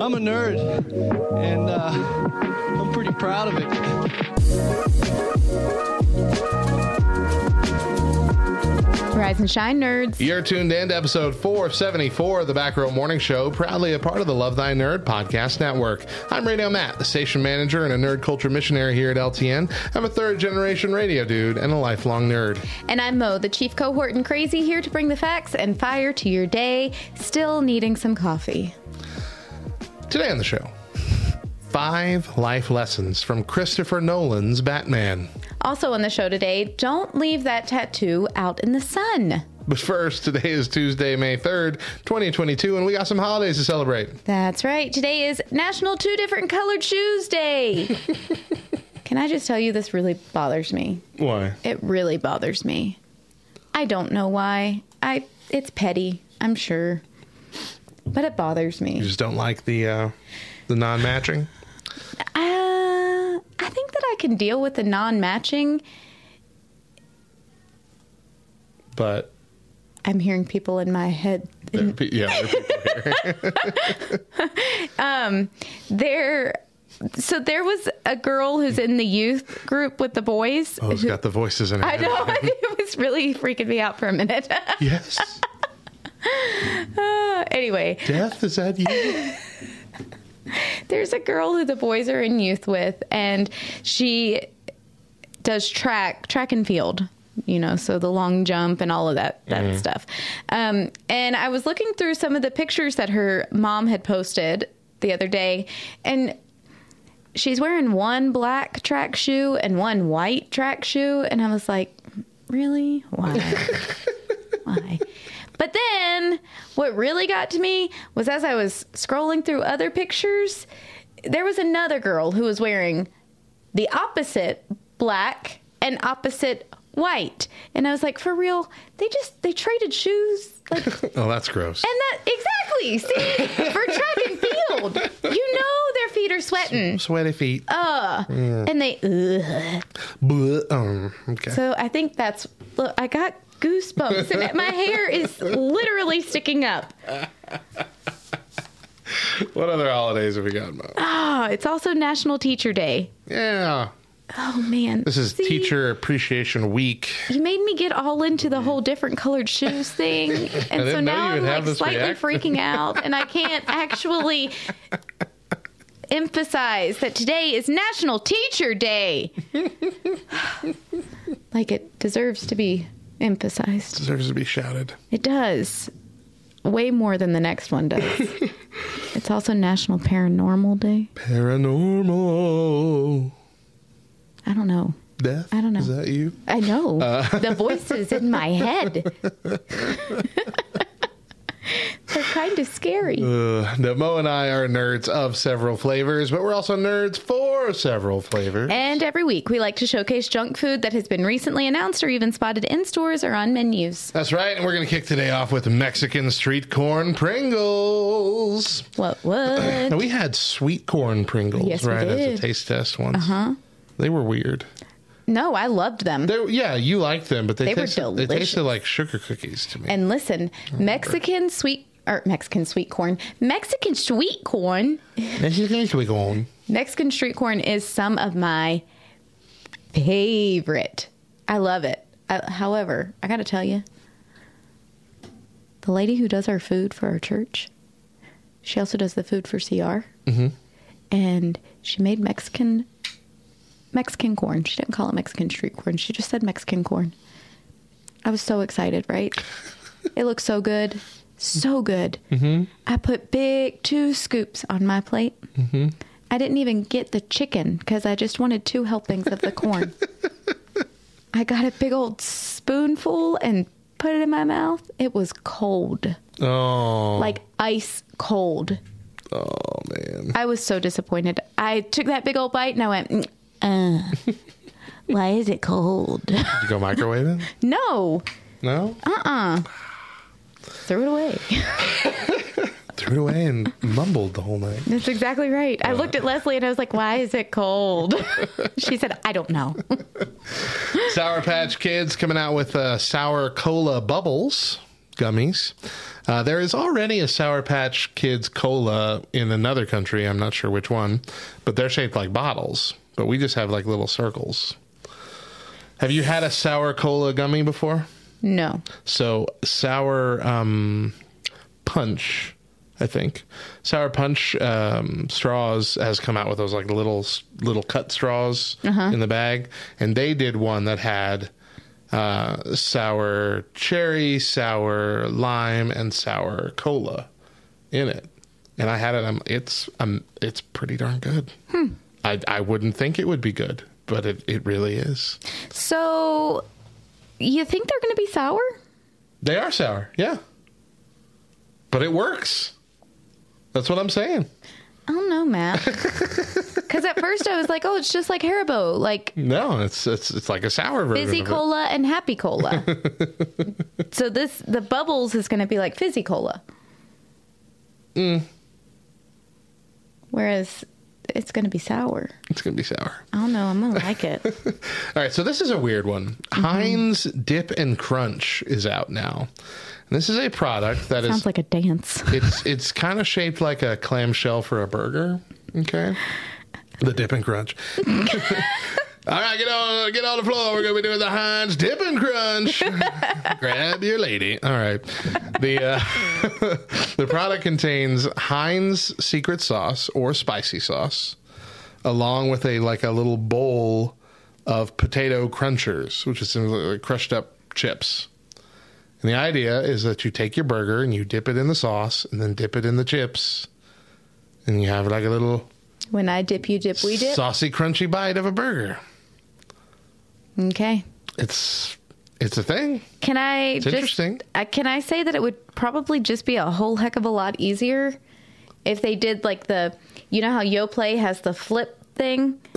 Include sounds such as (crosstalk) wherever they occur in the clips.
I'm a nerd, and uh, I'm pretty proud of it. Rise and shine, nerds. You're tuned in to episode 474 of the Back Row Morning Show, proudly a part of the Love Thy Nerd podcast network. I'm Radio Matt, the station manager and a nerd culture missionary here at LTN. I'm a third generation radio dude and a lifelong nerd. And I'm Mo, the chief cohort and crazy, here to bring the facts and fire to your day, still needing some coffee. Today on the show, five life lessons from Christopher Nolan's Batman. Also on the show today, don't leave that tattoo out in the sun. But first, today is Tuesday, May 3rd, 2022, and we got some holidays to celebrate. That's right. Today is National Two Different Colored Shoes Day. (laughs) Can I just tell you, this really bothers me. Why? It really bothers me. I don't know why. I it's petty, I'm sure. But it bothers me. You just don't like the uh, the non-matching? Uh, I think that I can deal with the non-matching. But I'm hearing people in my head. there pe- yeah, there here. (laughs) There so there was a girl who's in the youth group with the boys. Oh, it's who- got the voices in it. I know (laughs) it was really freaking me out for a minute. Yes. (laughs) anyway, Death, is that you? there's a girl who the boys are in youth with and she does track track and field you know so the long jump and all of that that stuff. Um, and i was looking through some of the pictures that her mom had posted the other day and she's wearing one black track shoe and one white track shoe and i was like really? Why? (laughs) Why but then what really got to me was as I was scrolling through other pictures, there was another girl who was wearing the opposite black and opposite white. And I was like, for real, they just they traded shoes like (laughs) Oh, that's gross. And that exactly. See, for track and field, you know their feet are sweating. Sweaty feet. Uh, and they ugh. Um, okay. So I think that's look, I got goosebumps and my hair is literally sticking up. what other holidays have we got, Mo? Ah, it's also National Teacher Day. Yeah. Oh man. This is See, Teacher Appreciation Week. You made me get all into the whole different colored shoes thing. (laughs) And so now I'm like slightly reaction. freaking (laughs) out and I can't actually emphasize that today is National Teacher Day. (laughs) like it deserves to be emphasized. Deserves to be shouted. It does. Way more than the next one does. (laughs) it's also National Paranormal Day. Paranormal. I don't know. Death? I don't know. Is that you? I know. Uh. the voices in my head. (laughs) (laughs) They're kind of scary. Uh, now, Mo and I are nerds of several flavors, but we're also nerds for several flavors. And every week, we like to showcase junk food that has been recently announced or even spotted in stores or on menus. That's right, and we're going to kick today off with Mexican street corn Pringles. What? What? Now, we had sweet corn Pringles, Yes, we right, as a taste test once. Uh-huh. They were weird. No, I loved them. They, yeah, you liked them, but they, They were tasted, they tasted like sugar cookies to me. And listen, Mexican sweet or Mexican sweet corn, Mexican sweet corn, Mexican sweet corn. Mexican street corn is some of my favorite. I love it. I, however, I got to tell you, the lady who does our food for our church, she also does the food for CR, mm-hmm. and she made Mexican Mexican corn. She didn't call it Mexican street corn. She just said Mexican corn. I was so excited, right? (laughs) it looks so good. So good. Mm-hmm. I put big two scoops on my plate. Mm-hmm. I didn't even get the chicken because I just wanted two helpings of the corn. (laughs) I got a big old spoonful and put it in my mouth. It was cold, Oh. like ice cold. Oh man. I was so disappointed. I took that big old bite and I went, "Mm, uh, why is it cold? Did you go microwave it? (laughs) no. No. Uh-uh. Threw it away. (laughs) Threw it away and mumbled the whole night. That's exactly right. I looked at Leslie and I was like, why is it cold? (laughs) she said, I don't know. Sour Patch Kids coming out with uh, sour cola bubbles gummies. Uh, there is already a Sour Patch Kids cola in another country. I'm not sure which one, but they're shaped like bottles. But we just have like little circles. Have you had a sour cola gummy before? No. So sour um, punch, I think. Sour punch um, straws has come out with those like little little cut straws in the bag, and they did one that had uh, sour cherry, sour lime, and sour cola in it. And I had it. Um, it's um, it's pretty darn good. I I wouldn't think it would be good, but it, it really is. So you think they're going to be sour? They are sour, yeah. But it works. That's what I'm saying. I don't know, Matt. (laughs) Because at first I was like, oh, it's just like Haribo, like No, it's it's it's like a sour version. fizzy cola and happy cola. (laughs) so this, the bubbles is going to be like fizzy cola. Mm. Whereas it's going to be sour. It's gonna be sour. I don't know. I'm going to like it. (laughs) All right, so this is a weird one. Mm-hmm. Heinz Dip and Crunch is out now. And this is a product that is Sounds like a dance. (laughs) it's it's kind of shaped like a clamshell for a burger. Okay, the Dip and Crunch. (laughs) All right, get on get on the floor. We're gonna be doing the Heinz Dip and Crunch. (laughs) Grab your lady. All right. The uh, (laughs) the product contains Heinz secret sauce or spicy sauce, along with a like a little bowl of potato crunchers, which is like crushed up chips. And the idea is that you take your burger and you dip it in the sauce and then dip it in the chips. And you have like a little When I dip, you dip, we dip. saucy, crunchy bite of a burger. Okay. It's it's a thing. Can I just interesting. Uh, can I say that it would probably just be a whole heck of a lot easier if they did like the you know how Yoplait has the flip thing? (laughs)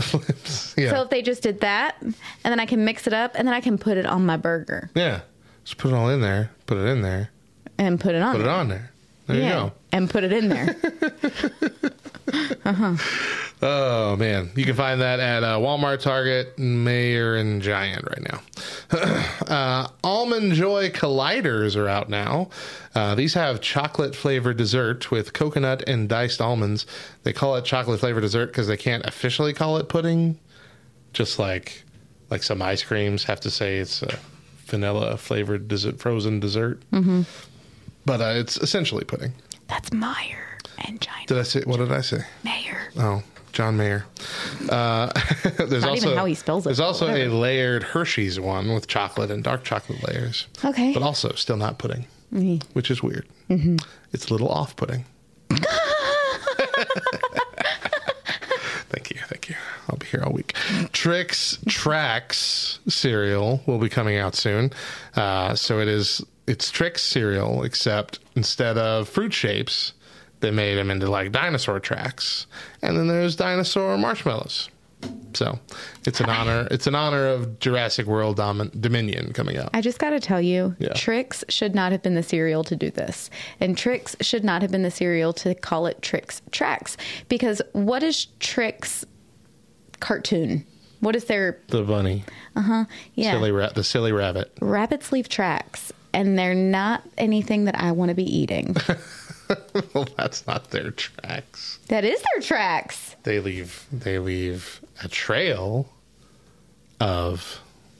yeah. So if they just did that and then I can mix it up and then I can put it on my burger yeah. Just put it all in there. Put it in there. and put it on. Put it on there. There yeah. you go. And put it in there. (laughs) (laughs) Oh man, you can find that at uh, Walmart, Target, Mayor, and Giant right now. (clears throat) uh, Almond Joy colliders are out now. Uh, these have chocolate flavored dessert with coconut and diced almonds. They call it chocolate flavored dessert because they can't officially call it pudding. Just like like some ice creams have to say it's a vanilla flavored dessert, frozen dessert. Mm-hmm. But uh, it's essentially pudding. That's Meijer and Giant Did I say? What did I say? Mayer. Oh, John Mayer. Uh, (laughs) there's Not also even how he spells it, There's also a (laughs) layered Hershey's one with chocolate and dark chocolate layers. Okay. But also still not pudding, Mm-hmm. which is weird. It's a little off pudding. (laughs) thank you, thank you. I'll be here all week. Trix Tracks cereal will be coming out soon. Uh, so it is it's Trix cereal, except instead of fruit shapes, they made them into like dinosaur tracks, and then there's dinosaur marshmallows. So it's an honor. It's an honor of Jurassic World Domin- Dominion coming out. I just got to tell you, Yeah. Trix should not have been the cereal to do this. And Trix should not have been the cereal to call it Trix Tracks. Because what is Trix cartoon? What is their, The bunny, Uh huh. yeah, silly ra- the silly rabbit. Rabbits leave tracks? And they're not anything that I want to be eating. (laughs) (laughs) well, that's not their tracks. that is their tracks. They leave. They leave a trail of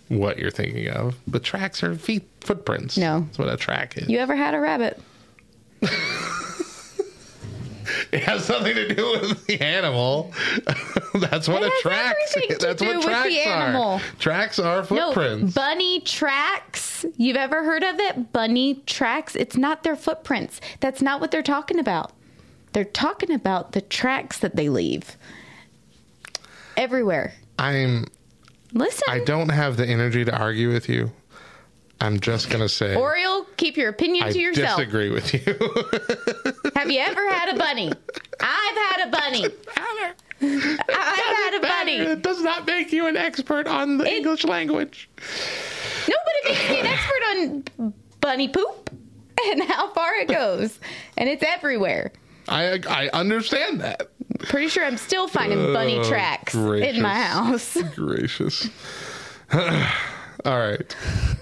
what you're thinking of. But tracks are feet footprints. No. that's what a track is. You ever had a rabbit? (laughs) (laughs) It has nothing to do with the animal. (laughs) that's what It a has track. everything (laughs) to That's what tracks are. animal. Tracks are footprints. No, bunny tracks. You've ever heard of it? Bunny tracks. It's not their footprints. That's not what they're talking about. They're talking about the tracks that they leave everywhere. I'm. Listen. I don't have the energy to argue with you. I'm just gonna say Oriole, keep your opinion I to yourself. I disagree with you. (laughs) Have you ever had a bunny? I've had a bunny. (laughs) I've had a bunny. It does not make you an expert on the English language. No, but it makes me an expert on bunny poop and how far it goes. And it's everywhere. I I understand that. Pretty sure I'm still finding bunny Oh, tracks in my house. Gracious. (laughs) All right.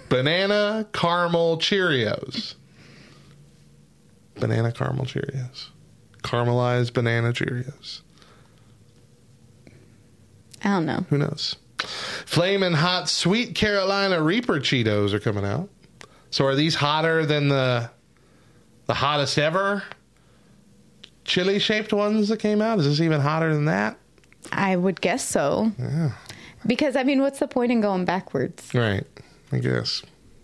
Banana caramel Cheerios. Banana caramel Cheerios. Caramelized banana Cheerios. I don't know. Who knows? Flamin' hot sweet Carolina Reaper Cheetos are coming out. So are these hotter than the the hottest ever chili shaped ones that came out? Is this even hotter than that? I would guess so. Because, I mean, what's the point in going backwards? Right. I guess.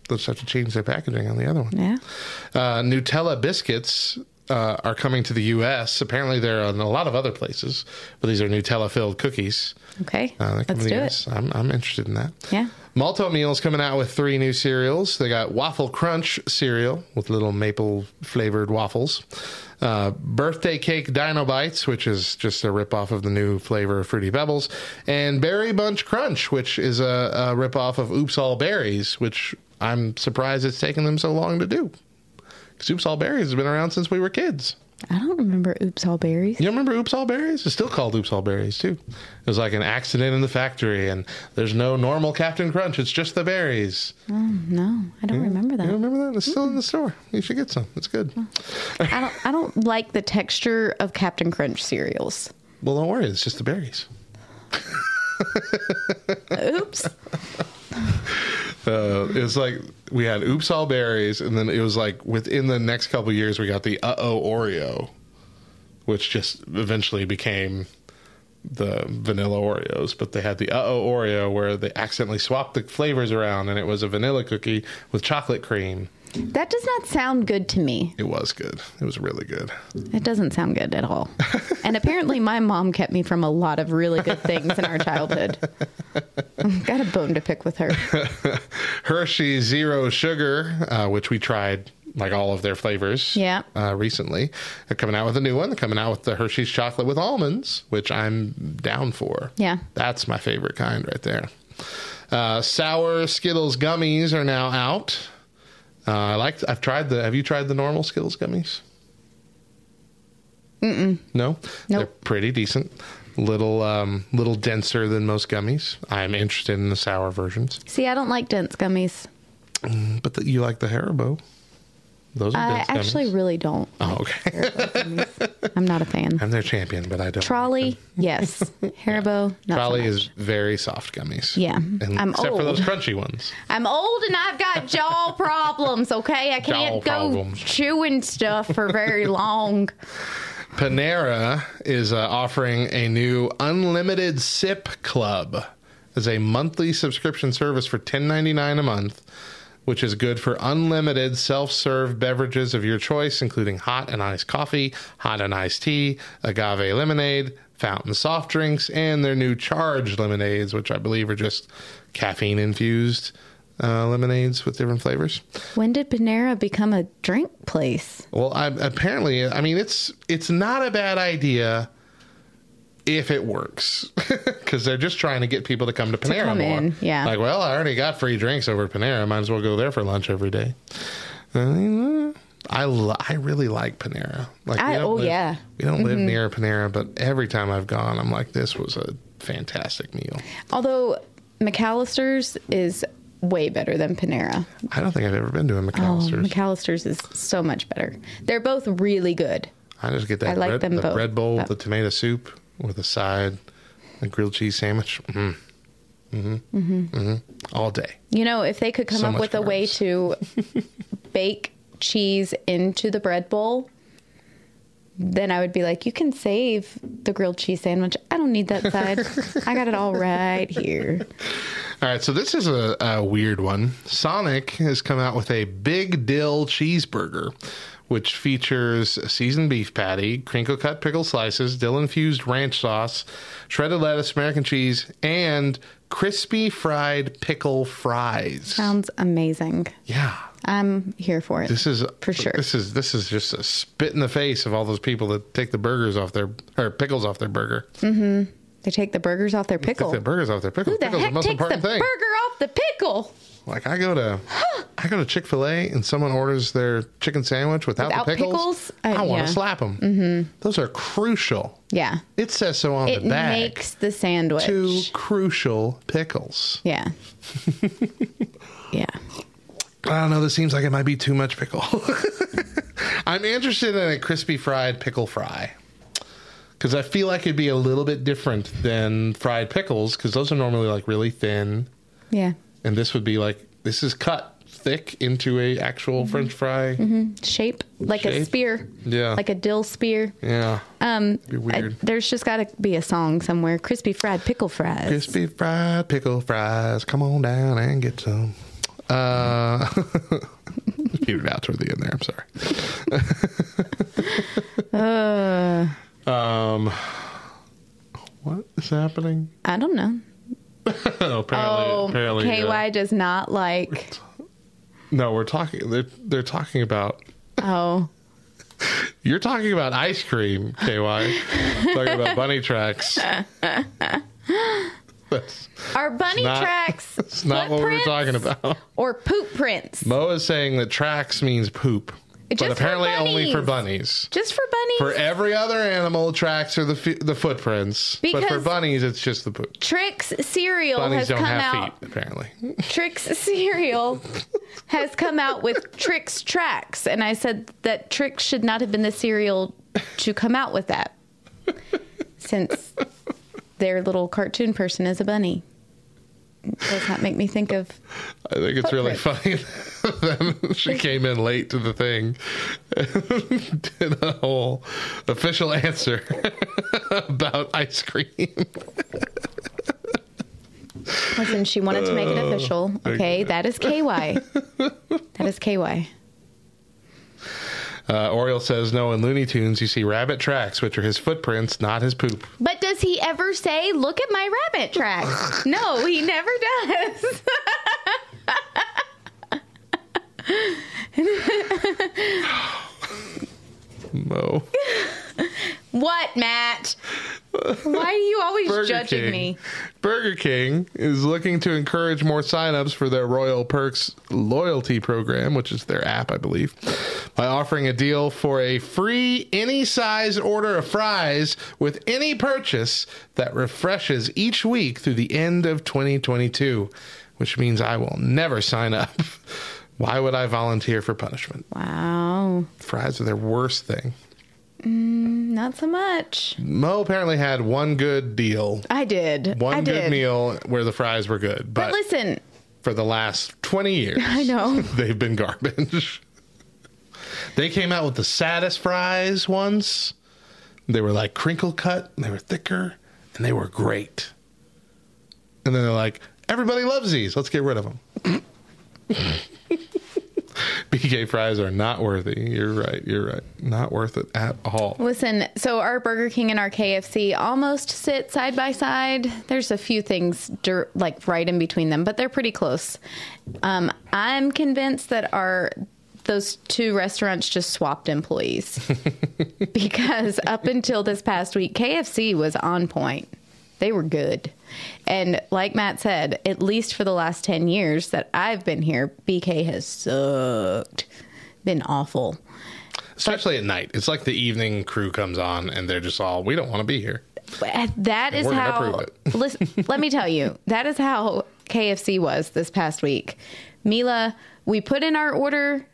They'll just have to change their packaging on the other one. Yeah. Uh, Nutella biscuits uh, are coming to the U.S. Apparently, they're in a lot of other places, but these are Nutella filled cookies. Okay. Uh, Let's to the do US. it. I'm, I'm interested in that. Yeah. Malt-O-Meal's coming out with three new cereals. They got Waffle Crunch cereal with little maple flavored waffles. Uh, birthday Cake Dino Bites, which is just a ripoff of the new flavor of Fruity Pebbles. And Berry Bunch Crunch, which is a, a ripoff of Oops All Berries, which I'm surprised it's taken them so long to do. Because Oops All Berries has been around since we were kids. I don't remember Oops All Berries. You remember Oops All Berries? It's still called Oops All Berries too. It was like an accident in the factory, and there's no normal Captain Crunch. It's just the berries. Oh, no, I don't remember that. You remember that? It's still in the store. You should get some. It's good. I don't. I don't like the texture of Captain Crunch cereals. Well, don't worry. It's just the berries. Oops. (laughs) Uh, it was like we had Oops All Berries, and then it was like within the next couple years we got the Uh Oh Oreo, which just eventually became the vanilla Oreos. But they had the Uh Oh Oreo where they accidentally swapped the flavors around, and it was a vanilla cookie with chocolate cream. That does not sound good to me. It was good. It was really good. It doesn't sound good at all. and apparently, my mom kept me from a lot of really good things in our childhood. (laughs) Got a bone to pick with her. (laughs) Hershey Zero Sugar, uh, which we tried like all of their flavors Yeah. uh, recently. They're coming out with a new one. They're coming out with the Hershey's chocolate with almonds, which I'm down for. Yeah. That's my favorite kind right there. Uh, sour Skittles gummies are now out. Uh, I like. I've tried the. Have you tried the normal Skittles gummies? Mm-mm. No. They're pretty decent. Little, um, little denser than most gummies. I'm interested in the sour versions. See, I don't like dense gummies. But the, you like the Haribo? Those are I actually gummies. really don't. Oh, okay. (laughs) I'm not a fan. I'm their champion, but I don't. Trolli, (laughs) yes. Haribo, not Trolli so is very soft gummies. Yeah. And I'm except for those crunchy ones. I'm old and I've got jaw (laughs) problems. Okay, I can't Jaw go problems. chewing stuff for very long. Panera is uh, offering a new unlimited sip club as a monthly subscription service for $10.99 a month, which is good for unlimited self-serve beverages of your choice, including hot and iced coffee, hot and iced tea, agave lemonade, fountain soft drinks, and their new charged lemonades, which I believe are just caffeine infused uh, lemonades with different flavors. When did Panera become a drink place? Well, I, apparently, I mean, it's it's not a bad idea if it works, (laughs) because they're just trying to get people to come to Panera come more. in, yeah. Like, well, I already got free drinks over at Panera. Might as well go there for lunch every day. Uh, I I really like Panera. Like, I- oh, live- yeah. we don't live near Panera, but every time I've gone, I'm like, this was a fantastic meal. Although McAlister's is way better than Panera. I don't think I've ever been to a Oh, McAlister's. McAlister's is so much better. They're both really good. I just get that I like bread, them the both. bread bowl, But- the tomato soup with a side, a grilled cheese sandwich. Mm. Mm-hmm. Mm-hmm. All day. You know, if they could come So up with a way to (laughs) bake cheese into the bread bowl, then I would be like, you can save the grilled cheese sandwich. I don't need that side. I got it all (laughs) right here. All right, so this is a, a weird one. Sonic has come out with a Big Dill cheeseburger, which features seasoned beef patty, crinkle cut pickle slices, dill infused ranch sauce, shredded lettuce, American cheese, and crispy fried pickle fries. Sounds amazing. Yeah. I'm here for it. This is For sure. This is this is just a spit in the face of all those people that take the burgers off their or pickles off their burger. Mm-hmm. They take the burgers off their pickle. Take the burgers off their pickle. Who the Pickle's heck the most takes the thing. burger off the pickle? Like I go to I go to Chick Fil A and someone orders their chicken sandwich without, Without the pickles. pickles? Uh, I want yeah. to slap them. Mm-hmm. Those are crucial. Yeah. It says so on It the bag. It makes the sandwich. Two crucial pickles. Yeah. (laughs) yeah. I don't know. This seems like it might be too much pickle. (laughs) I'm interested in a crispy fried pickle fry because I feel like it'd be a little bit different than fried pickles because those are normally like really thin, Yeah. And this would be like this is cut thick into a actual French fry. Shape like a spear. Yeah. Like a dill spear. Yeah, Um, weird. I- there's just got to be a song somewhere. Crispy fried pickle fries. crispy fried pickle fries. Come on down and get some. Uh, (laughs) petered out toward the end there. I'm sorry. (laughs) (laughs) um, what is happening? I don't know. (laughs) Oh, apparently, Oh, apparently, KY uh, does not like. no, we're talking. They're they're talking about. Oh, You're talking about ice cream, KY. (laughs) talking about bunny tracks. (laughs) That's, are bunny not- tracks that's not what we were talking about. or poop prints? Mo is saying that tracks means poop, but Just apparently only for bunnies. Just for bunnies. For every other animal, tracks are the fi- the footprints, but for bunnies, it's just the poop. Trix cereal Bunnies has don't come have out. feet, apparently. (laughs) Trix cereal has come out with Trix tracks, and I said that Trix should not have been the cereal to come out with that, since their little cartoon person is a bunny. Does not make me think of I think it's really funny (laughs) that she came in late to the thing, and (laughs) did a whole official answer (laughs) about ice cream. Listen, she wanted to make it oh, official. Okay, that is KY. That is KY. Uh, Oriole says, no, in Looney Tunes, you see rabbit tracks, which are his footprints, not his poop. But does he ever say, "Look at my rabbit tracks"? (laughs) no, he never does. (sighs) (laughs) Mo. (laughs) what, Matt? Why are you always Burger judging King. me? Burger King is looking to encourage more signups for their Royal Perks loyalty program, which is their app, I believe, by offering a deal for a free any size order of fries with any purchase that refreshes each week through the end of 2022, which means I will never sign up. Why would I volunteer for punishment? Wow, Fries are their worst thing. Mm, not so much. Mo apparently had one good deal, I did. one I good did. meal where the fries were good, But listen, for the last 20 years. (laughs) I know. (laughs) they've been garbage. they came out with the saddest fries once. They were like crinkle cut, and they were thicker, and they were great. And then they're like, everybody loves these. Let's get rid of them. (laughs) (laughs) BK fries are not worthy. You're right. You're right. Not worth it at all. listen. So our Burger King and our KFC almost sit side by side. There's a few things dir- like right in between them, but they're pretty close. Um, I'm convinced that our those two restaurants just swapped employees (laughs) because up until this past week, KFC was on point. They were good. And like Matt said, at least for the last 10 years that I've been here, BK has sucked. Been awful. Especially at night. It's like the evening crew comes on, and they're just all, we don't want to be here. But That is how. prove it. (laughs) listen, let me tell you, that is how KFC was this past week. Mila, we put in our order.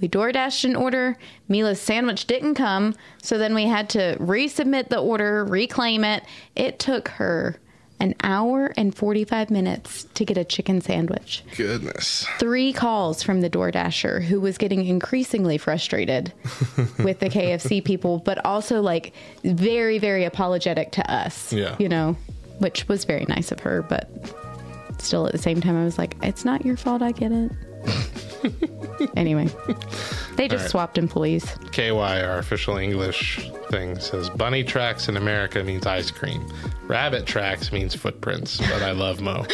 We door dashed an order. Mila's sandwich didn't come, so then we had to resubmit the order, reclaim it. It took her an hour and 45 minutes to get a chicken sandwich. Goodness. Three calls from the DoorDasher who was getting increasingly frustrated (laughs) with the KFC people, but also like very, very apologetic to us. Yeah. You know, which was very nice of her, but still at the same time, I was like, it's not your fault. I get it. (laughs) anyway, they just All right. swapped employees. KY, our official English thing, says bunny tracks in America means ice cream. Rabbit tracks means footprints, but I love Mo. (laughs)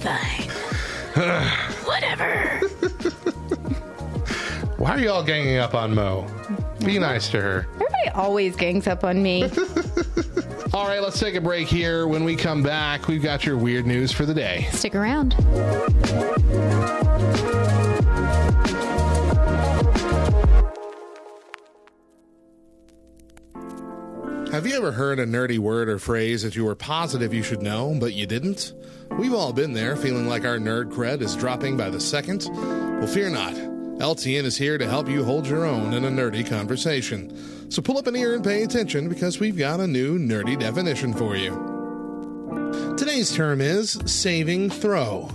Fine. (sighs) Whatever. Why are you all ganging up on Mo? Be nice to her. Everybody always gangs up on me. (laughs) All right, let's take a break here. When we come back, we've got your weird news for the day. Stick around. Have you ever heard a nerdy word or phrase that you were positive you should know, but you didn't? We've all been there, feeling like our nerd cred is dropping by the second. Well, fear not. LTN is here to help you hold your own in a nerdy conversation. So pull up an ear and pay attention because we've got a new nerdy definition for you. Today's term is saving throw.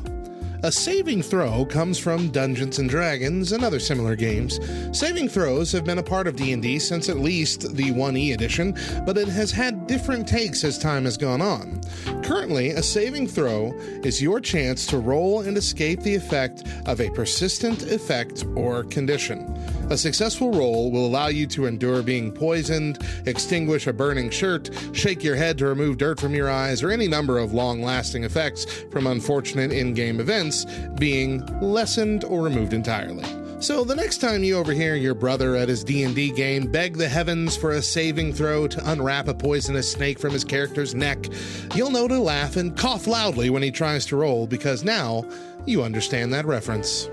A saving throw comes from Dungeons and Dragons and other similar games. Saving throws have been a part of D&D since at least the 1E edition, but it has had different takes as time has gone on. Currently, a saving throw is your chance to roll and escape the effect of a persistent effect or condition. A successful roll will allow you to endure being poisoned, extinguish a burning shirt, shake your head to remove dirt from your eyes, or any number of long-lasting effects from unfortunate in-game events being lessened or removed entirely. So the next time you overhear your brother at his D&D game beg the heavens for a saving throw to unwrap a poisonous snake from his character's neck, you'll know to laugh and cough loudly when he tries to roll because now you understand that reference.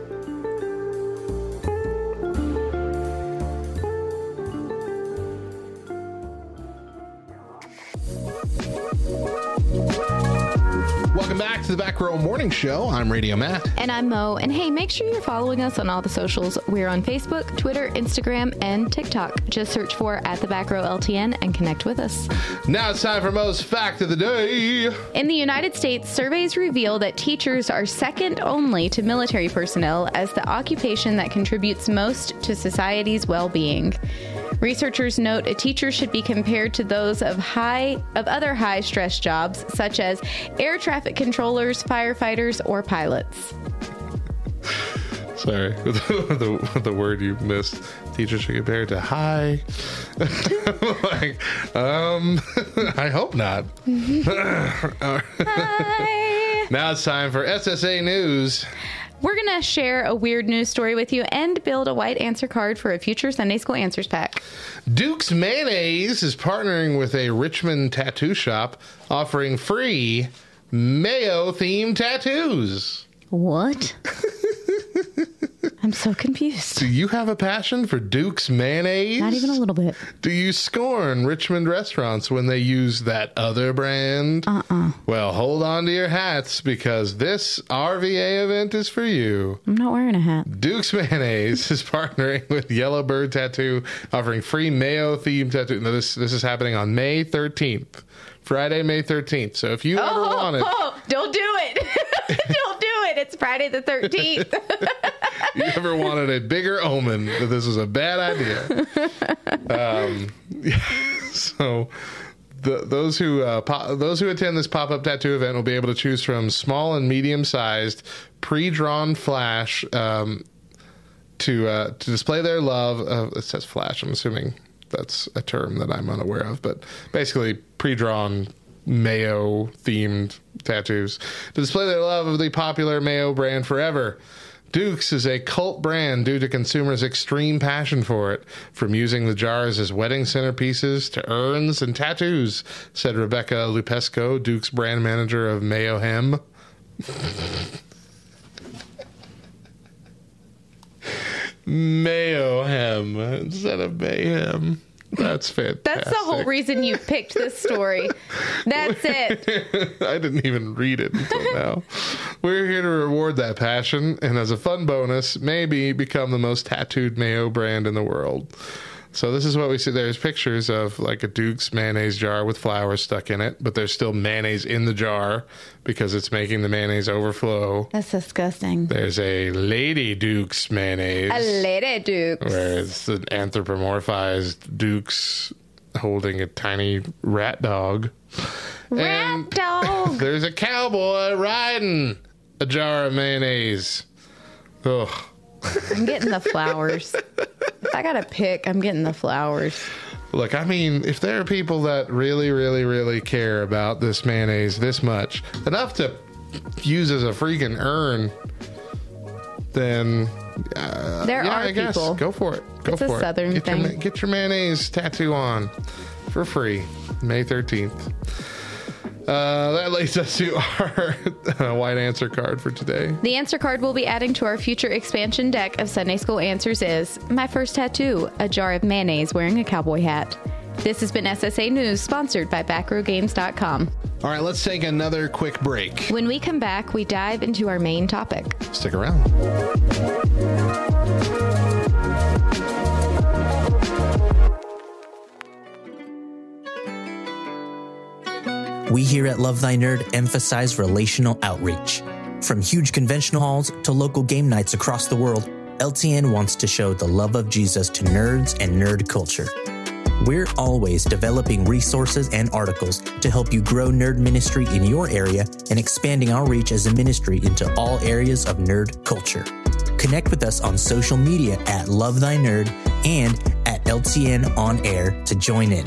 To the Back Row Morning Show. I'm Radio Matt. And I'm Mo. And hey, make sure you're following us on all the socials. We're on Facebook, Twitter, Instagram, and TikTok. Just search for at the back row LTN and connect with us. Now it's time for Mo's Fact of the Day. In the United States, surveys reveal that teachers are second only to military personnel as the occupation that contributes most to society's well-being. Researchers note a teacher should be compared to those of high of other high stress jobs such as air traffic firefighters, or pilots. Sorry, (laughs) the, the word you missed. Teachers should compare to high. (laughs) like, um, (laughs) I hope not. Hi. Now it's time for SSA News. We're going to share a weird news story with you and build a white answer card for a future Sunday School Answers Pack. Duke's Mayonnaise is partnering with a Richmond tattoo shop offering free mayo themed tattoos. What? I'm so confused. Do you have a passion for Duke's Mayonnaise? Not even a little bit. Do you scorn Richmond restaurants when they use that other brand? Uh uh Well, hold on to your hats because this RVA event is for you. I'm not wearing a hat. Duke's Mayonnaise (laughs) is partnering with Yellowbird Tattoo, offering free mayo themed tattoo. Now, this this is happening on May 13th, Friday, May 13th. So if you ever want it, oh, don't do it. (laughs) don't do it. It's Friday the 13th. (laughs) you ever wanted a bigger omen that this is a bad idea. Um, (laughs) so the, those who uh, po- those who attend this pop up tattoo event will be able to choose from small and medium sized pre drawn flash um, to uh, to display their love. Of, it says flash. I'm assuming that's a term that I'm unaware of, but basically pre drawn mayo themed tattoos to display their love of the popular mayo brand forever. Duke's is a cult brand due to consumers' extreme passion for it, from using the jars as wedding centerpieces to urns and tattoos, said Rebecca Lupesco, Duke's brand manager of Mayo Hem. (laughs) Mayo Hem instead of Mayhem. That's fantastic. That's the whole reason you picked this story. That's it. (laughs) I didn't even read it until now. We're here to reward that passion, and as a fun bonus, maybe become the most tattooed mayo brand in the world. So this is what we see. There's pictures of like a Duke's mayonnaise jar with flour stuck in it, but there's still mayonnaise in the jar because it's making the mayonnaise overflow. That's disgusting. There's a Lady Duke's mayonnaise A lady Dukes. where it's an anthropomorphized Duke's holding a tiny rat dog. Rat And- dog. (laughs) There's a cowboy riding a jar of mayonnaise. Ugh. I'm getting the flowers. if I gotta pick, I'm getting the flowers. Look, I mean, if there are people that really, really, really care about this mayonnaise this much, enough to use as a freaking urn, then uh, There yeah, are I guess people. go for it. Go It's a for it. Southern get thing. ma- get your mayonnaise tattoo on for free, May thirteenth. Uh, that leads us to our uh, white answer card for today. The answer card we'll be adding to our future expansion deck of Sunday School Answers is My first tattoo, a jar of mayonnaise wearing a cowboy hat. This has been SSA News, sponsored by BackrowGames.com. All right, let's take another quick break. When we come back, we dive into our main topic. Stick around. We here at Love Thy Nerd emphasize relational outreach. From huge convention halls to local game nights across the world, LTN wants to show the love of Jesus to nerds and nerd culture. We're always developing resources and articles to help you grow nerd ministry in your area and expanding our reach as a ministry into all areas of nerd culture. Connect with us on social media at Love Thy Nerd and at LTN On Air to join in.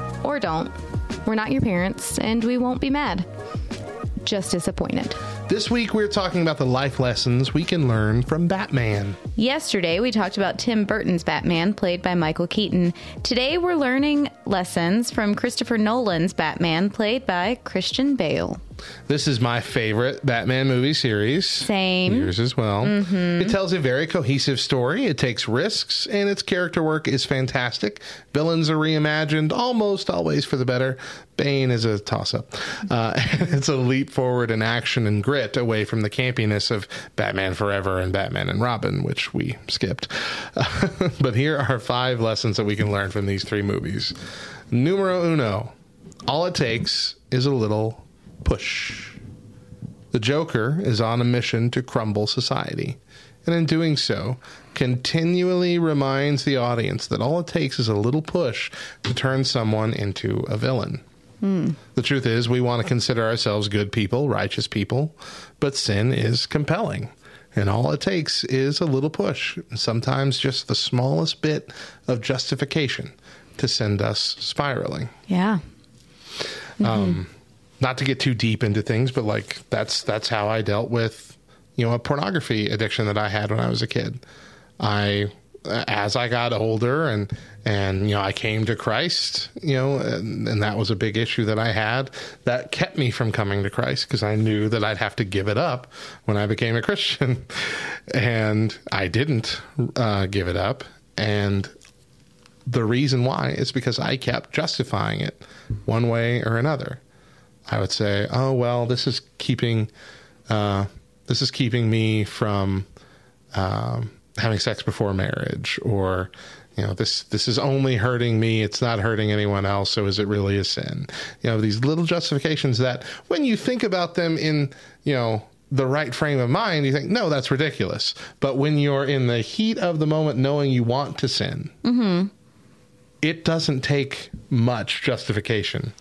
Or don't. We're not your parents, and we won't be mad. Just disappointed. This week we're talking about the life lessons we can learn from Batman. Yesterday, we talked about Tim Burton's Batman, played by Michael Keaton. Today, we're learning lessons from Christopher Nolan's Batman, played by Christian Bale. This is my favorite Batman movie series. Same. Yours as well. It tells a very cohesive story. It takes risks, and its character work is fantastic. Villains are reimagined almost always for the better. Bane is a toss up. Uh, (laughs) it's a leap forward in action and grit away from the campiness of Batman Forever and Batman and Robin, which we skipped. (laughs) but here are five lessons that we can learn from these three movies. Numero uno all it takes is a little push. The Joker is on a mission to crumble society, and in doing so, continually reminds the audience that all it takes is a little push to turn someone into a villain. Hmm. The truth is, we want to consider ourselves good people, righteous people, but sin is compelling. And all it takes is a little push, sometimes just the smallest bit of justification to send us spiraling Yeah. Um, mm-hmm. Not to get too deep into things, but like that's that's how I dealt with you know a pornography addiction that I had when I was a kid. I as I got older and and you know I came to Christ, you know, and, and that was a big issue that I had that kept me from coming to Christ because I knew that I'd have to give it up when I became a (laughs) Christian, and I didn't uh, give it up, and the reason why is because I kept justifying it one way or another. I would say, "Oh well, this is keeping uh, this is keeping me from um, having sex before marriage," or you know, this this is only hurting me; it's not hurting anyone else. So, is it really a sin? You know, these little justifications that, when you think about them in you know the right frame of mind, you think, "No, that's ridiculous." But when you're in the heat of the moment, knowing you want to sin, it doesn't take much justification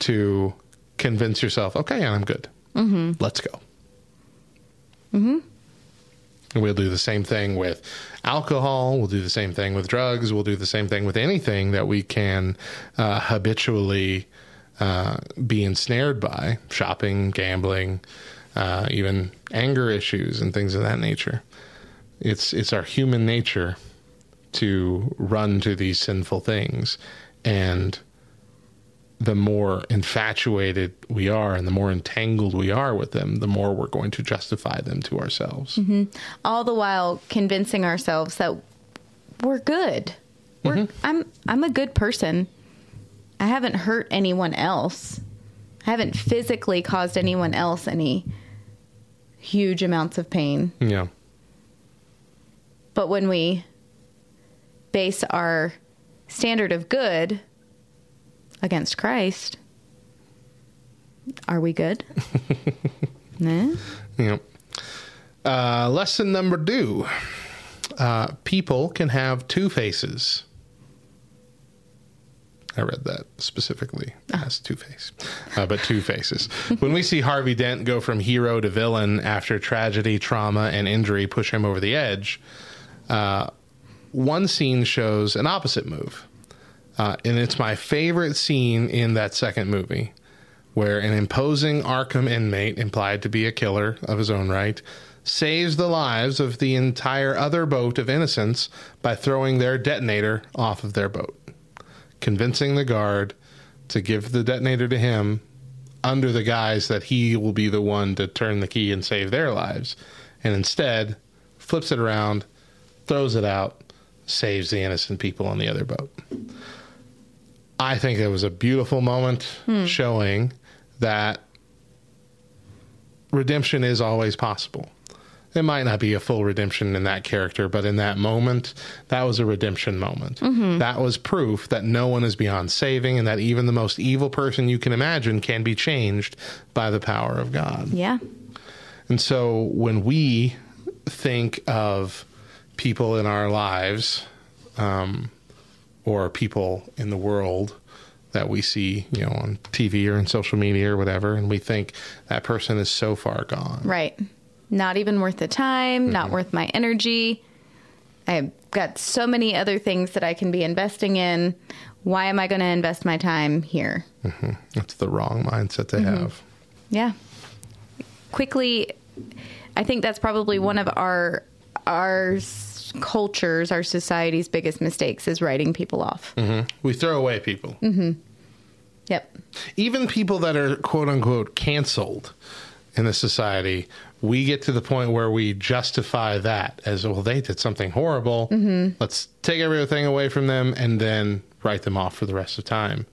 to convince yourself, okay, and I'm good. Mm-hmm. Let's go. Mm-hmm. And we'll do the same thing with alcohol. We'll do the same thing with drugs. We'll do the same thing with anything that we can uh, habitually uh, be ensnared by shopping, gambling, uh, even anger issues, and things of that nature. It's, it's our human nature to run to these sinful things. And the more infatuated we are and the more entangled we are with them, the more we're going to justify them to ourselves. Mm-hmm. All the while convincing ourselves that we're good. We're, mm-hmm. I'm I'm a good person. I haven't hurt anyone else. I haven't physically caused anyone else any huge amounts of pain. Yeah. But when we base our standard of good against Christ, are we good? (laughs) nah? Yeah. Uh, lesson number two uh, people can have two faces. I read that specifically as Two Face, uh, but two faces. (laughs) when we see Harvey Dent go from hero to villain after tragedy, trauma, and injury push him over the edge, uh, one scene shows an opposite move. Uh, and it's my favorite scene in that second movie, where an imposing Arkham inmate, implied to be a killer of his own right, saves the lives of the entire other boat of innocents by throwing their detonator off of their boat, convincing the guard to give the detonator to him under the guise that he will be the one to turn the key and save their lives, and instead flips it around, throws it out, saves the innocent people on the other boat. I think it was a beautiful moment showing that redemption is always possible. It might not be a full redemption in that character, but in that moment, that was a redemption moment. That was proof that no one is beyond saving and that even the most evil person you can imagine can be changed by the power of God. Yeah. And so when we think of people in our lives um, or people in the world that we see, you know, on TV or in social media or whatever, and we think that person is so far gone. Right. Not even worth the time, not Mm-hmm. worth my energy. I've got so many other things that I can be investing in. Why am I going to invest my time here? That's the wrong mindset to have. Yeah. Quickly, I think that's probably one of our our cultures, our society's biggest mistakes is writing people off. Mm-hmm. We throw away people. Mm-hmm. Yep. even people that are quote unquote canceled in the society, we get to the point where we justify that as well, they did something horrible. Mm-hmm. Let's take everything away from them and then write them off for the rest of time.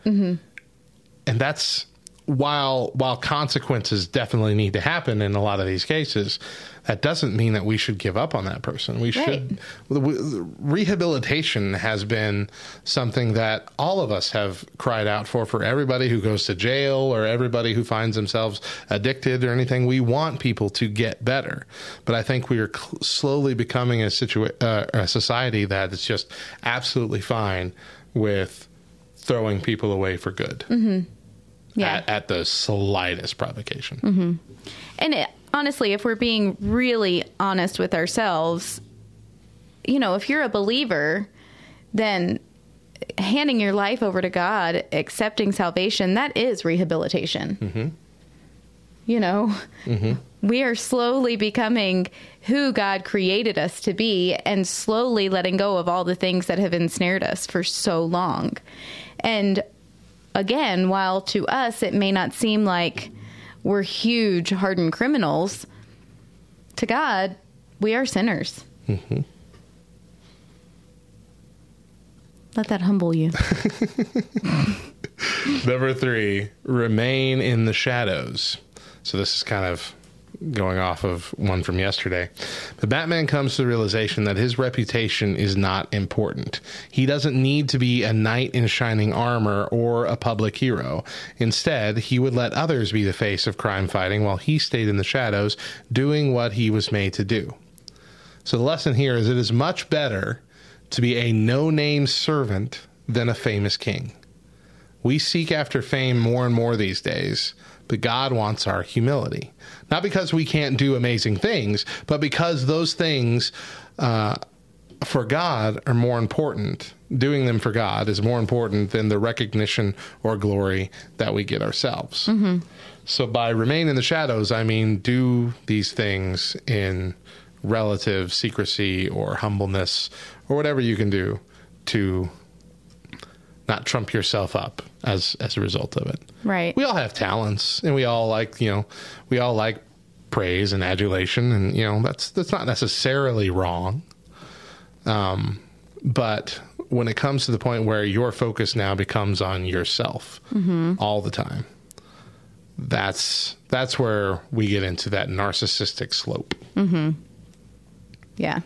And that's while while consequences definitely need to happen in a lot of these cases, that doesn't mean that we should give up on that person. We should rehabilitation has been something that all of us have cried out for for everybody who goes to jail or everybody who finds themselves addicted or anything. We want people to get better, but I think we are cl- slowly becoming a situa- uh, a society that is just absolutely fine with throwing people away for good Yeah. at, at the slightest provocation. Mm-hmm. And it, honestly, if we're being really honest with ourselves, you know, if you're a believer, then handing your life over to God, accepting salvation, that is rehabilitation. Mm-hmm. You know, mm-hmm. we are slowly becoming who God created us to be and slowly letting go of all the things that have ensnared us for so long. And again, while to us it may not seem like we're huge, hardened criminals, to God, we are sinners. Mm-hmm. Let that humble you. (laughs) Number three, remain in the shadows. So this is kind of going off of one from yesterday. But Batman comes to the realization that his reputation is not important. He doesn't need to be a knight in shining armor or a public hero. Instead, he would let others be the face of crime fighting while he stayed in the shadows doing what he was made to do. So the lesson here is it is much better to be a no name servant than a famous king. We seek after fame more and more these days, but God wants our humility. Not because we can't do amazing things, but because those things uh, for God are more important. Doing them for God is more important than the recognition or glory that we get ourselves. So by remain in the shadows, I mean do these things in relative secrecy or humbleness or whatever you can do to not trump yourself up as as a result of it. Right. We all have talents and we all like, you know, we all like praise and adulation and you know, that's that's not necessarily wrong. Um but when it comes to the point where your focus now becomes on yourself all the time, that's that's where we get into that narcissistic slope. Yeah.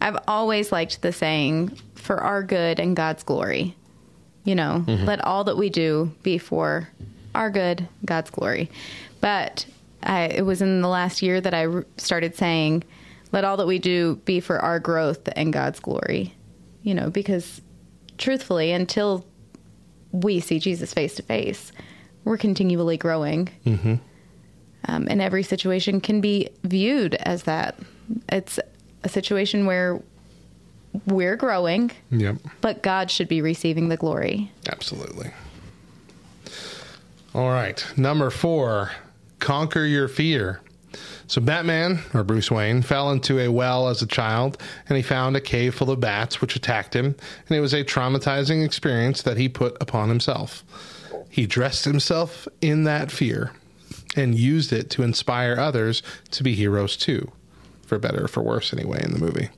I've always liked the saying, for our good and God's glory. You know, let all that we do be for our good, God's glory. But I, it was in the last year that I started saying, let all that we do be for our growth and God's glory. You know, because truthfully, until we see Jesus face to face, we're continually growing. Um, and every situation can be viewed as that. It's a situation where we're growing, Yep. but God should be receiving the glory. Absolutely. All right. Number four, conquer your fear. So Batman, or Bruce Wayne, fell into a well as a child and he found a cave full of bats which attacked him, and it was a traumatizing experience that he put upon himself. He dressed himself in that fear and used it to inspire others to be heroes too, for better or for worse, anyway, in the movie.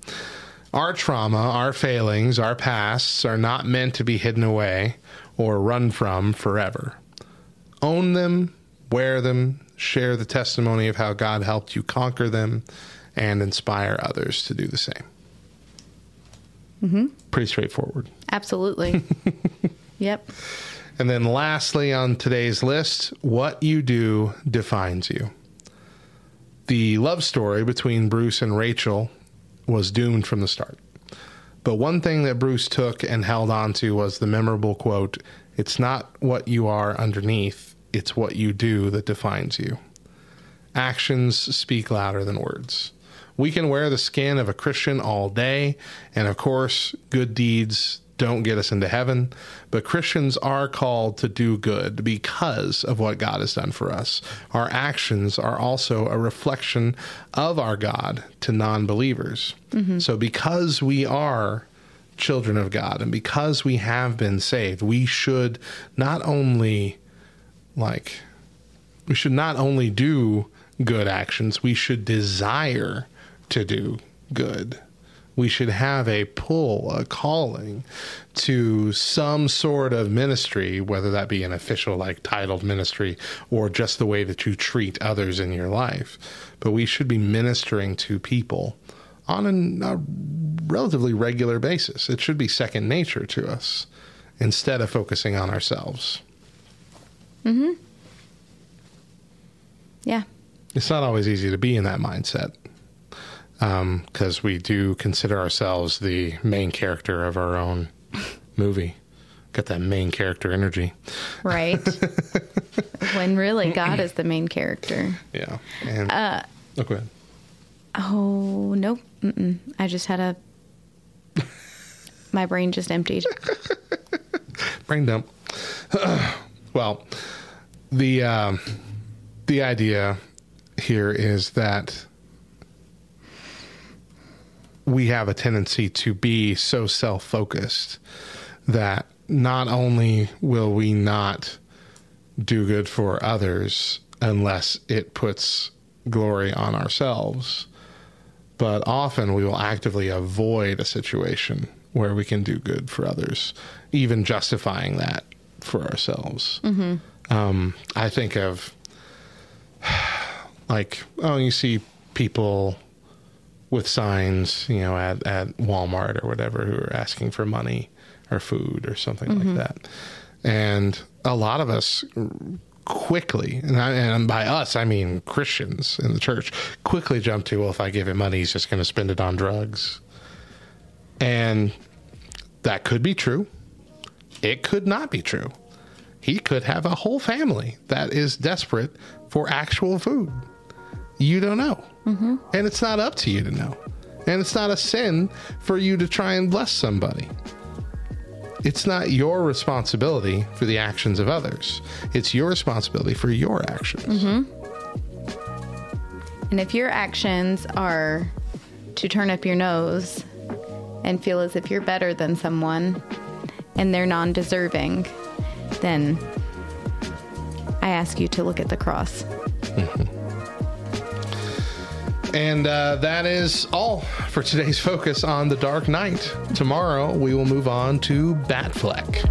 Our trauma, our failings, our pasts are not meant to be hidden away or run from forever. Own them, wear them, share the testimony of how God helped you conquer them, and inspire others to do the same. Mm-hmm. Pretty straightforward. Absolutely. (laughs) yep. And then lastly on today's list, what you do defines you. The love story between Bruce and Rachel was doomed from the start. But one thing that Bruce took and held on to was the memorable quote It's not what you are underneath, it's what you do that defines you. Actions speak louder than words. We can wear the skin of a Christian all day, and of course, good deeds don't get us into heaven, but Christians are called to do good because of what God has done for us. Our actions are also a reflection of our God to non believers. Mm-hmm. So, because we are children of God and because we have been saved, we should not only like we should not only do good actions, we should desire to do good. We should have a pull, a calling to some sort of ministry, whether that be an official, like titled ministry, or just the way that you treat others in your life. But we should be ministering to people on an- a relatively regular basis. It should be second nature to us instead of focusing on ourselves. Mm hmm. Yeah. it's not always easy to be in that mindset because we do consider ourselves the main character of our own movie. Got that main character energy. Right. (laughs) when really God is the main character. Yeah. And, uh, oh, go ahead. Oh, nope. Mm-mm. I just had a. My brain just emptied. (laughs) Brain dump. (clears throat) well, the um, the idea here is that we have a tendency to be so self focused that not only will we not do good for others unless it puts glory on ourselves, but often we will actively avoid a situation where we can do good for others, even justifying that for ourselves. Um, I think of (sighs) like, oh, you see people with signs, you know, at, at Walmart or whatever who are asking for money or food or something like mm-hmm. that. And a lot of us quickly, and, I, and by us, I mean Christians in the church, quickly jump to, well, if I give him money, he's just going to spend it on drugs. And that could be true. It could not be true. He could have a whole family that is desperate for actual food. You don't know. Mm-hmm. And it's not up to you to know. And it's not a sin for you to try and bless somebody. It's not your responsibility for the actions of others. It's your responsibility for your actions. And if your actions are to turn up your nose and feel as if you're better than someone and they're non deserving, then I ask you to look at the cross. And uh, that is all for today's focus on The Dark Knight. Tomorrow, we will move on to Batfleck.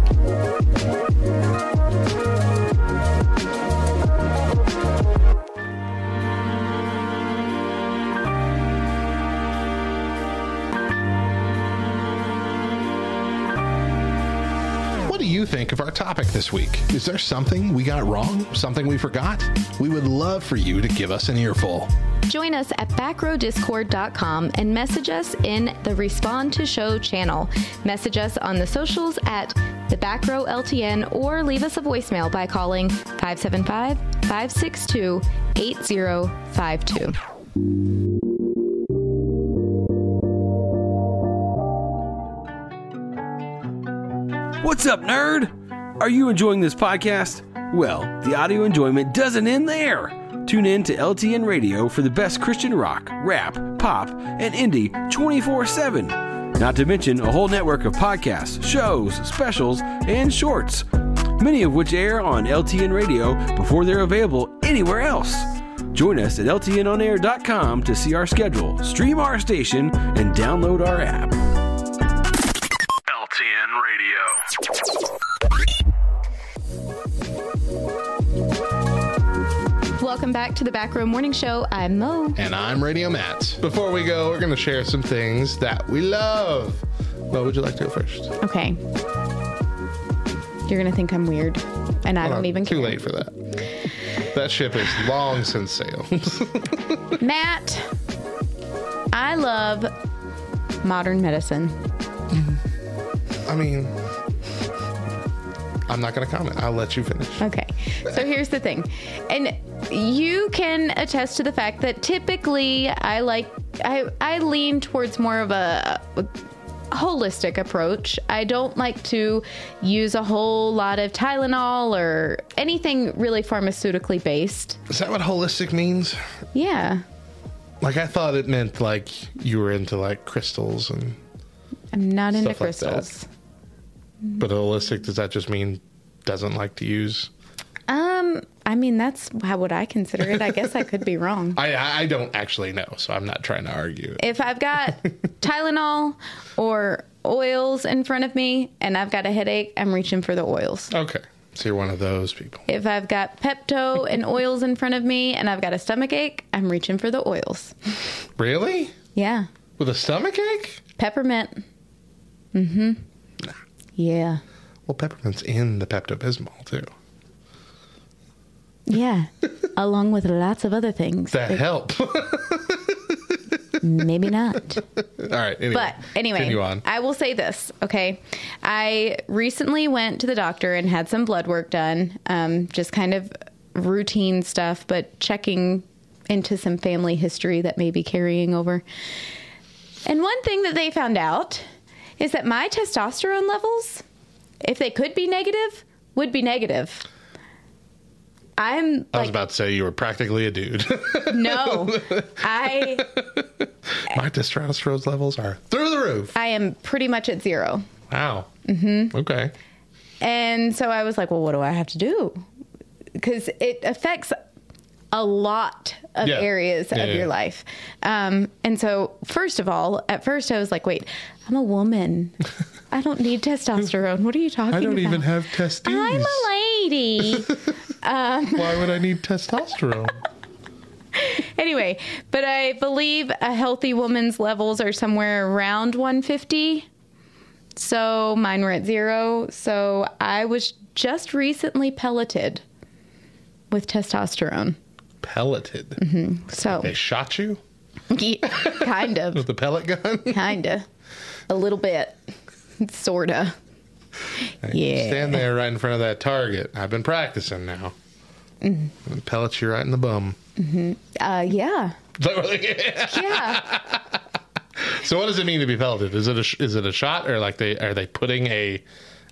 What do you think of our topic this week? Is there something we got wrong? Something we forgot? We would love for you to give us an earful. Join us at backrowdiscord.com and message us in the Respond to Show channel. Message us on the socials at the Back Row LTN or leave us a voicemail by calling 575 562 8052. What's up, nerd? Are you enjoying this podcast? Well, the audio enjoyment doesn't end there. Tune in to LTN Radio for the best Christian rock, rap, pop, and indie 24 7. Not to mention a whole network of podcasts, shows, specials, and shorts, many of which air on LTN Radio before they're available anywhere else. Join us at LTNOnAir.com to see our schedule, stream our station, and download our app. Welcome back to the Back Row Morning Show. I'm Mo. And I'm Radio Matt. Before we go, we're going to share some things that we love. What would you like to go first? Okay. You're going to think I'm weird, and I Hold don't on, even Too care. late for that. That ship is long since sailed. (laughs) Matt, I love modern medicine. I mean, I'm not going to comment. I'll let you finish. Okay. So here's the thing. And you can attest to the fact that typically I like I I lean towards more of a, a holistic approach. I don't like to use a whole lot of Tylenol or anything really pharmaceutically based. Is that what holistic means? Yeah. Like, I thought it meant like you were into like crystals and. I'm not into Stuff like crystals. But holistic, does that just mean doesn't like to use? Um, I mean that's how would I consider it. I guess I could be (laughs) wrong. I I don't actually know, so I'm not trying to argue. if I've got (laughs) Tylenol or oils in front of me and I've got a headache, I'm reaching for the oils. Okay, so you're one of those people. If I've got Pepto and oils in front of me and I've got a stomach ache, I'm reaching for the oils. Really? Yeah. With a stomach ache? Peppermint. Mm hmm. Yeah. Well, peppermint's in the Pepto Bismol too. Yeah. (laughs) Along with lots of other things. That help. (laughs) Maybe not. All right. Anyway, But anyway. I will say this, okay? I recently went to the doctor and had some blood work done, um, just kind of routine stuff, but checking into some family history that may be carrying over. And one thing that they found out is that my testosterone levels, if they could be negative, would be negative. I'm I was about to say you were practically a dude. (laughs) no, I (laughs) My testosterone levels are through the roof. I am pretty much at zero. Wow. Mm-hmm. Okay. And so I was like, well, what do I have to do? Because it affects a lot of Yeah. areas Yeah, of yeah. your life. Um, and so, first of all, at first I was like, wait, I'm a woman. I don't need testosterone. What are you talking about? I don't even have testes. I'm a lady. (laughs) Why would I need testosterone? (laughs) anyway, but I believe a healthy woman's levels are somewhere around 150. So mine were at zero. So I was just recently pelleted with testosterone. Pelleted. So They shot you yeah, kind of, (laughs) with a pellet gun? (laughs) kind of, a little bit, sorta. Yeah. Stand there right in front of that target. I've been practicing now. Mm-hmm. Pellets you right in the bum. Uh, (laughs) yeah, yeah. so what does it mean to be pelleted? Is it a is it a shot or like they are they putting a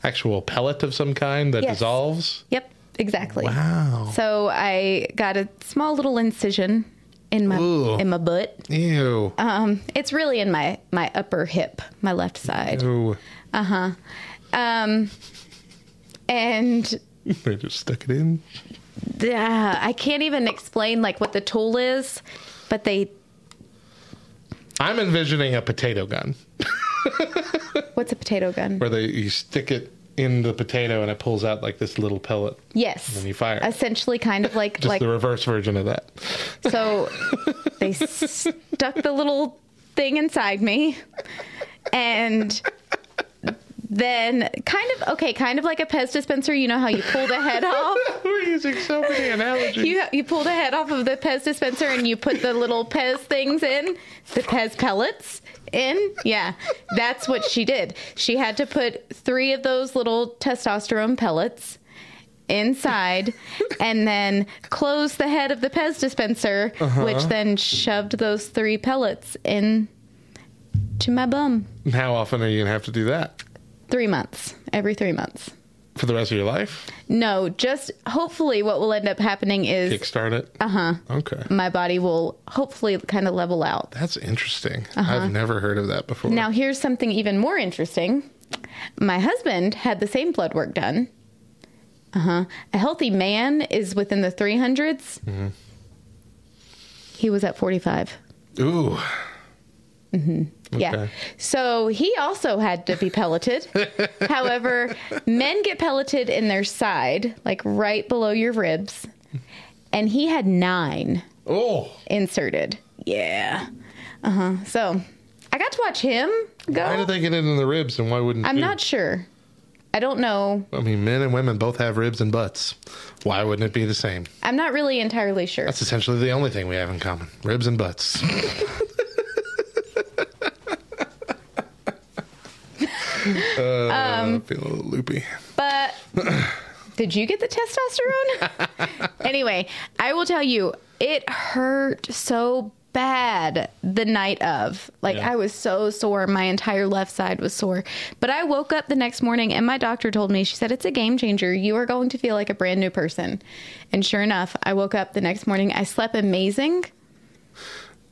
actual pellet of some kind that Yes. dissolves? Yep, exactly. Wow. So I got a small little incision in my Ooh. in my butt. Ew. Um, it's really in my my upper hip, my left side. Ew. Uh huh. Um, and (laughs) They just stuck it in. Yeah, I can't even explain like what the tool is, but they I'm envisioning a potato gun (laughs) What's a potato gun? where they you stick it in the potato and it pulls out like this little pellet. Yes. And then you fire. Essentially, kind of like (laughs) Just like the reverse version of that. so. they stuck the little thing inside me, and then kind of okay, kind of like a Pez dispenser. You know how you pull the head (laughs) off. We're using so many analogies. You you pull the head off of the Pez dispenser and you put the little Pez things in, the Pez pellets in. Yeah, that's what she did. She had to put three of those little testosterone pellets inside and then close the head of the Pez dispenser, Uh-huh. which then shoved those three pellets in to my bum. How often are you gonna have to do that Three months, every three months. For the rest of your life? No, just hopefully what will end up happening is Kickstart it. uh huh. Okay, my body will hopefully kind of level out. that's interesting. I've never heard of that before. Uh-huh. Now, here's something even more interesting. My husband had the same blood work done. Uh huh. A healthy man is within the 300s. Mm-hmm. He was at 45. Ooh, Yeah. Okay. So he also had to be pelleted. (laughs) However, men get pelleted in their side, like right below your ribs. And he had nine oh, inserted. Yeah. Uh huh. So I got to watch him go. why did they get it in the ribs and why wouldn't I'm you? not sure. I don't know. I mean, men and women both have ribs and butts. Why wouldn't it be the same? I'm not really entirely sure. That's essentially the only thing we have in common: ribs and butts. (laughs) (laughs) uh, I feel a little loopy. But (clears throat) did you get the testosterone? (laughs) anyway, I will tell you, it hurt so bad the night of. Like Yeah. I was so sore, my entire left side was sore. But I woke up the next morning and my doctor told me, she said it's a game changer. You are going to feel like a brand new person. And sure enough, I woke up the next morning. I slept amazing.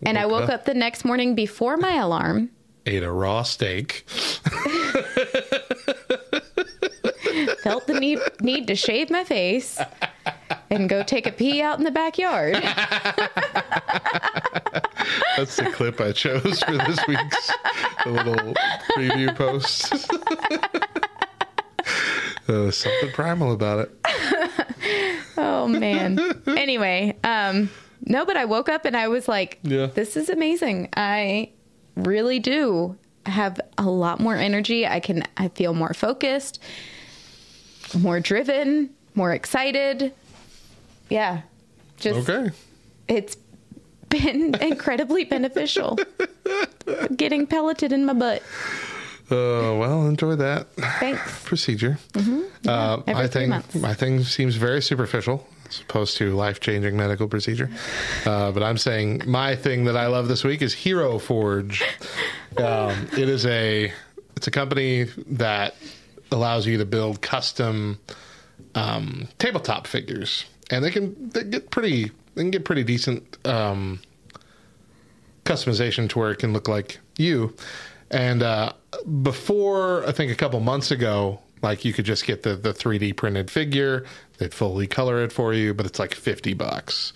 And I Woke woke up. up the next morning before my alarm. Ate a raw steak. (laughs) felt the need need to shave my face and go take a pee out in the backyard. (laughs) That's the clip I chose for this week's little preview post. (laughs) uh, something primal about it. oh man. Anyway, um no, but I woke up and I was like, Yeah. this is amazing. I really do have a lot more energy. I can I feel more focused, more driven, more excited. Yeah. Just Okay. it's been (laughs) incredibly beneficial. (laughs) Getting pelleted in my butt. Uh, well, enjoy that Thanks. procedure. uh, every my three thing, my thing seems very superficial as opposed to life changing medical procedure. Uh, but I'm saying my thing that I love this week is Hero Forge. (laughs) Um, it is a it's a company that allows you to build custom um, tabletop figures, and they can they get pretty they can get pretty decent. Um, customization to where it can look like you. And uh, before, I think a couple months ago, like you could just get the, the 3D printed figure, they'd fully color it for you, but it's like 50 bucks.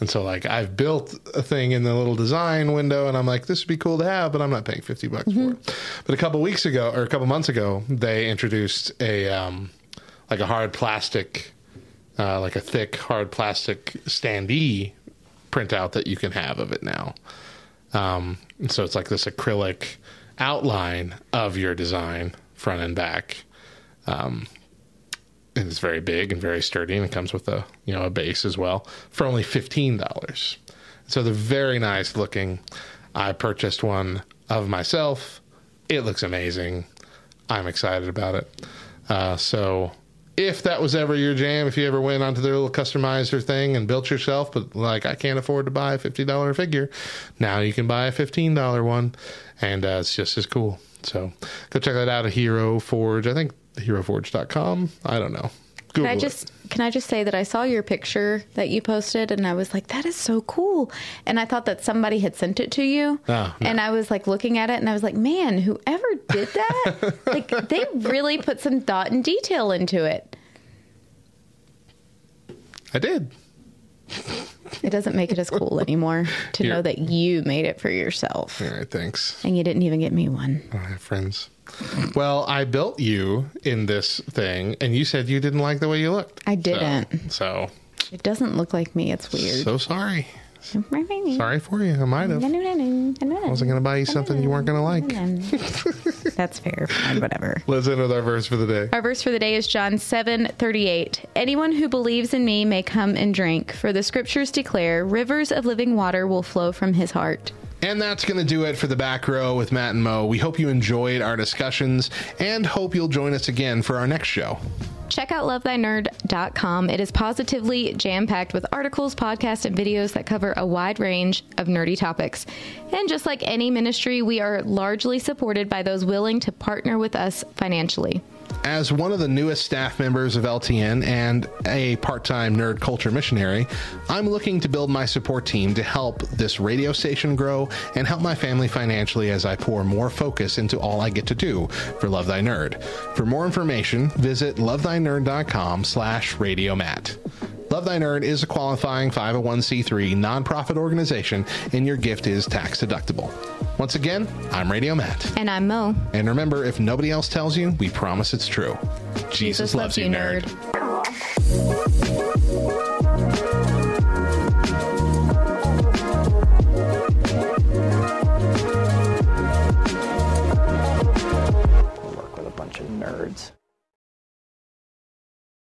And so, like, I've built a thing in the little design window, and I'm like, this would be cool to have, but I'm not paying 50 bucks for it. But a couple weeks ago, or a couple months ago, they introduced a, um, like a hard plastic, uh, like a thick hard plastic standee printout that you can have of it now. Um, and so it's like this acrylic outline of your design, front and back. Um, and it's very big and very sturdy, and it comes with a you know a base as well for only fifteen dollars. So they're very nice looking. I purchased one of myself. It looks amazing. I'm excited about it. Uh, so if that was ever your jam, if you ever went onto their little customizer thing and built yourself, but like I can't afford to buy a fifty dollar figure, now you can buy a fifteen dollar one, and uh, it's just as cool. So go check that out at Hero Forge. I think heroforge.com. I don't know. Can I Google it. just can I just say that I saw your picture that you posted and I was like, that is so cool. And I thought that somebody had sent it to you. Oh, no. And I was like looking at it and I was like, man, whoever did that, (laughs) like they really put some thought and detail into it. I did. It doesn't make it as cool (laughs) anymore to Here. know that you made it for yourself. All right, thanks. And you didn't even get me one. I have friends. Well, I built you in this thing, and you said you didn't like the way you looked. I didn't. So, It doesn't look like me. It's weird. so sorry. Sorry for you. I might have. I wasn't going to buy you something you weren't going to like. (laughs) That's fair. Fine, whatever. Let's end with our verse for the day. Our verse for the day is John seven thirty eight. Anyone who believes in me may come and drink, for the scriptures declare rivers of living water will flow from his heart. And that's going to do it for the back row with Matt and Mo. We hope you enjoyed our discussions and hope you'll join us again for our next show. Check out lovethynerd.com. It is positively jam packed with articles, podcasts, and videos that cover a wide range of nerdy topics. And just like any ministry, we are largely supported by those willing to partner with us financially. As one of the newest staff members of LTN and a part time nerd culture missionary, I'm looking to build my support team to help this radio station grow and help my family financially as I pour more focus into all I get to do for Love Thy Nerd. For more information, visit lovethynerd.com slash radiomat. Love Thy Nerd is a qualifying 501c3 nonprofit organization, and your gift is tax deductible. Once again, I'm Radio Matt. And I'm Mo. And remember, if nobody else tells you, we promise it's true. Jesus, loves, you, nerd. Work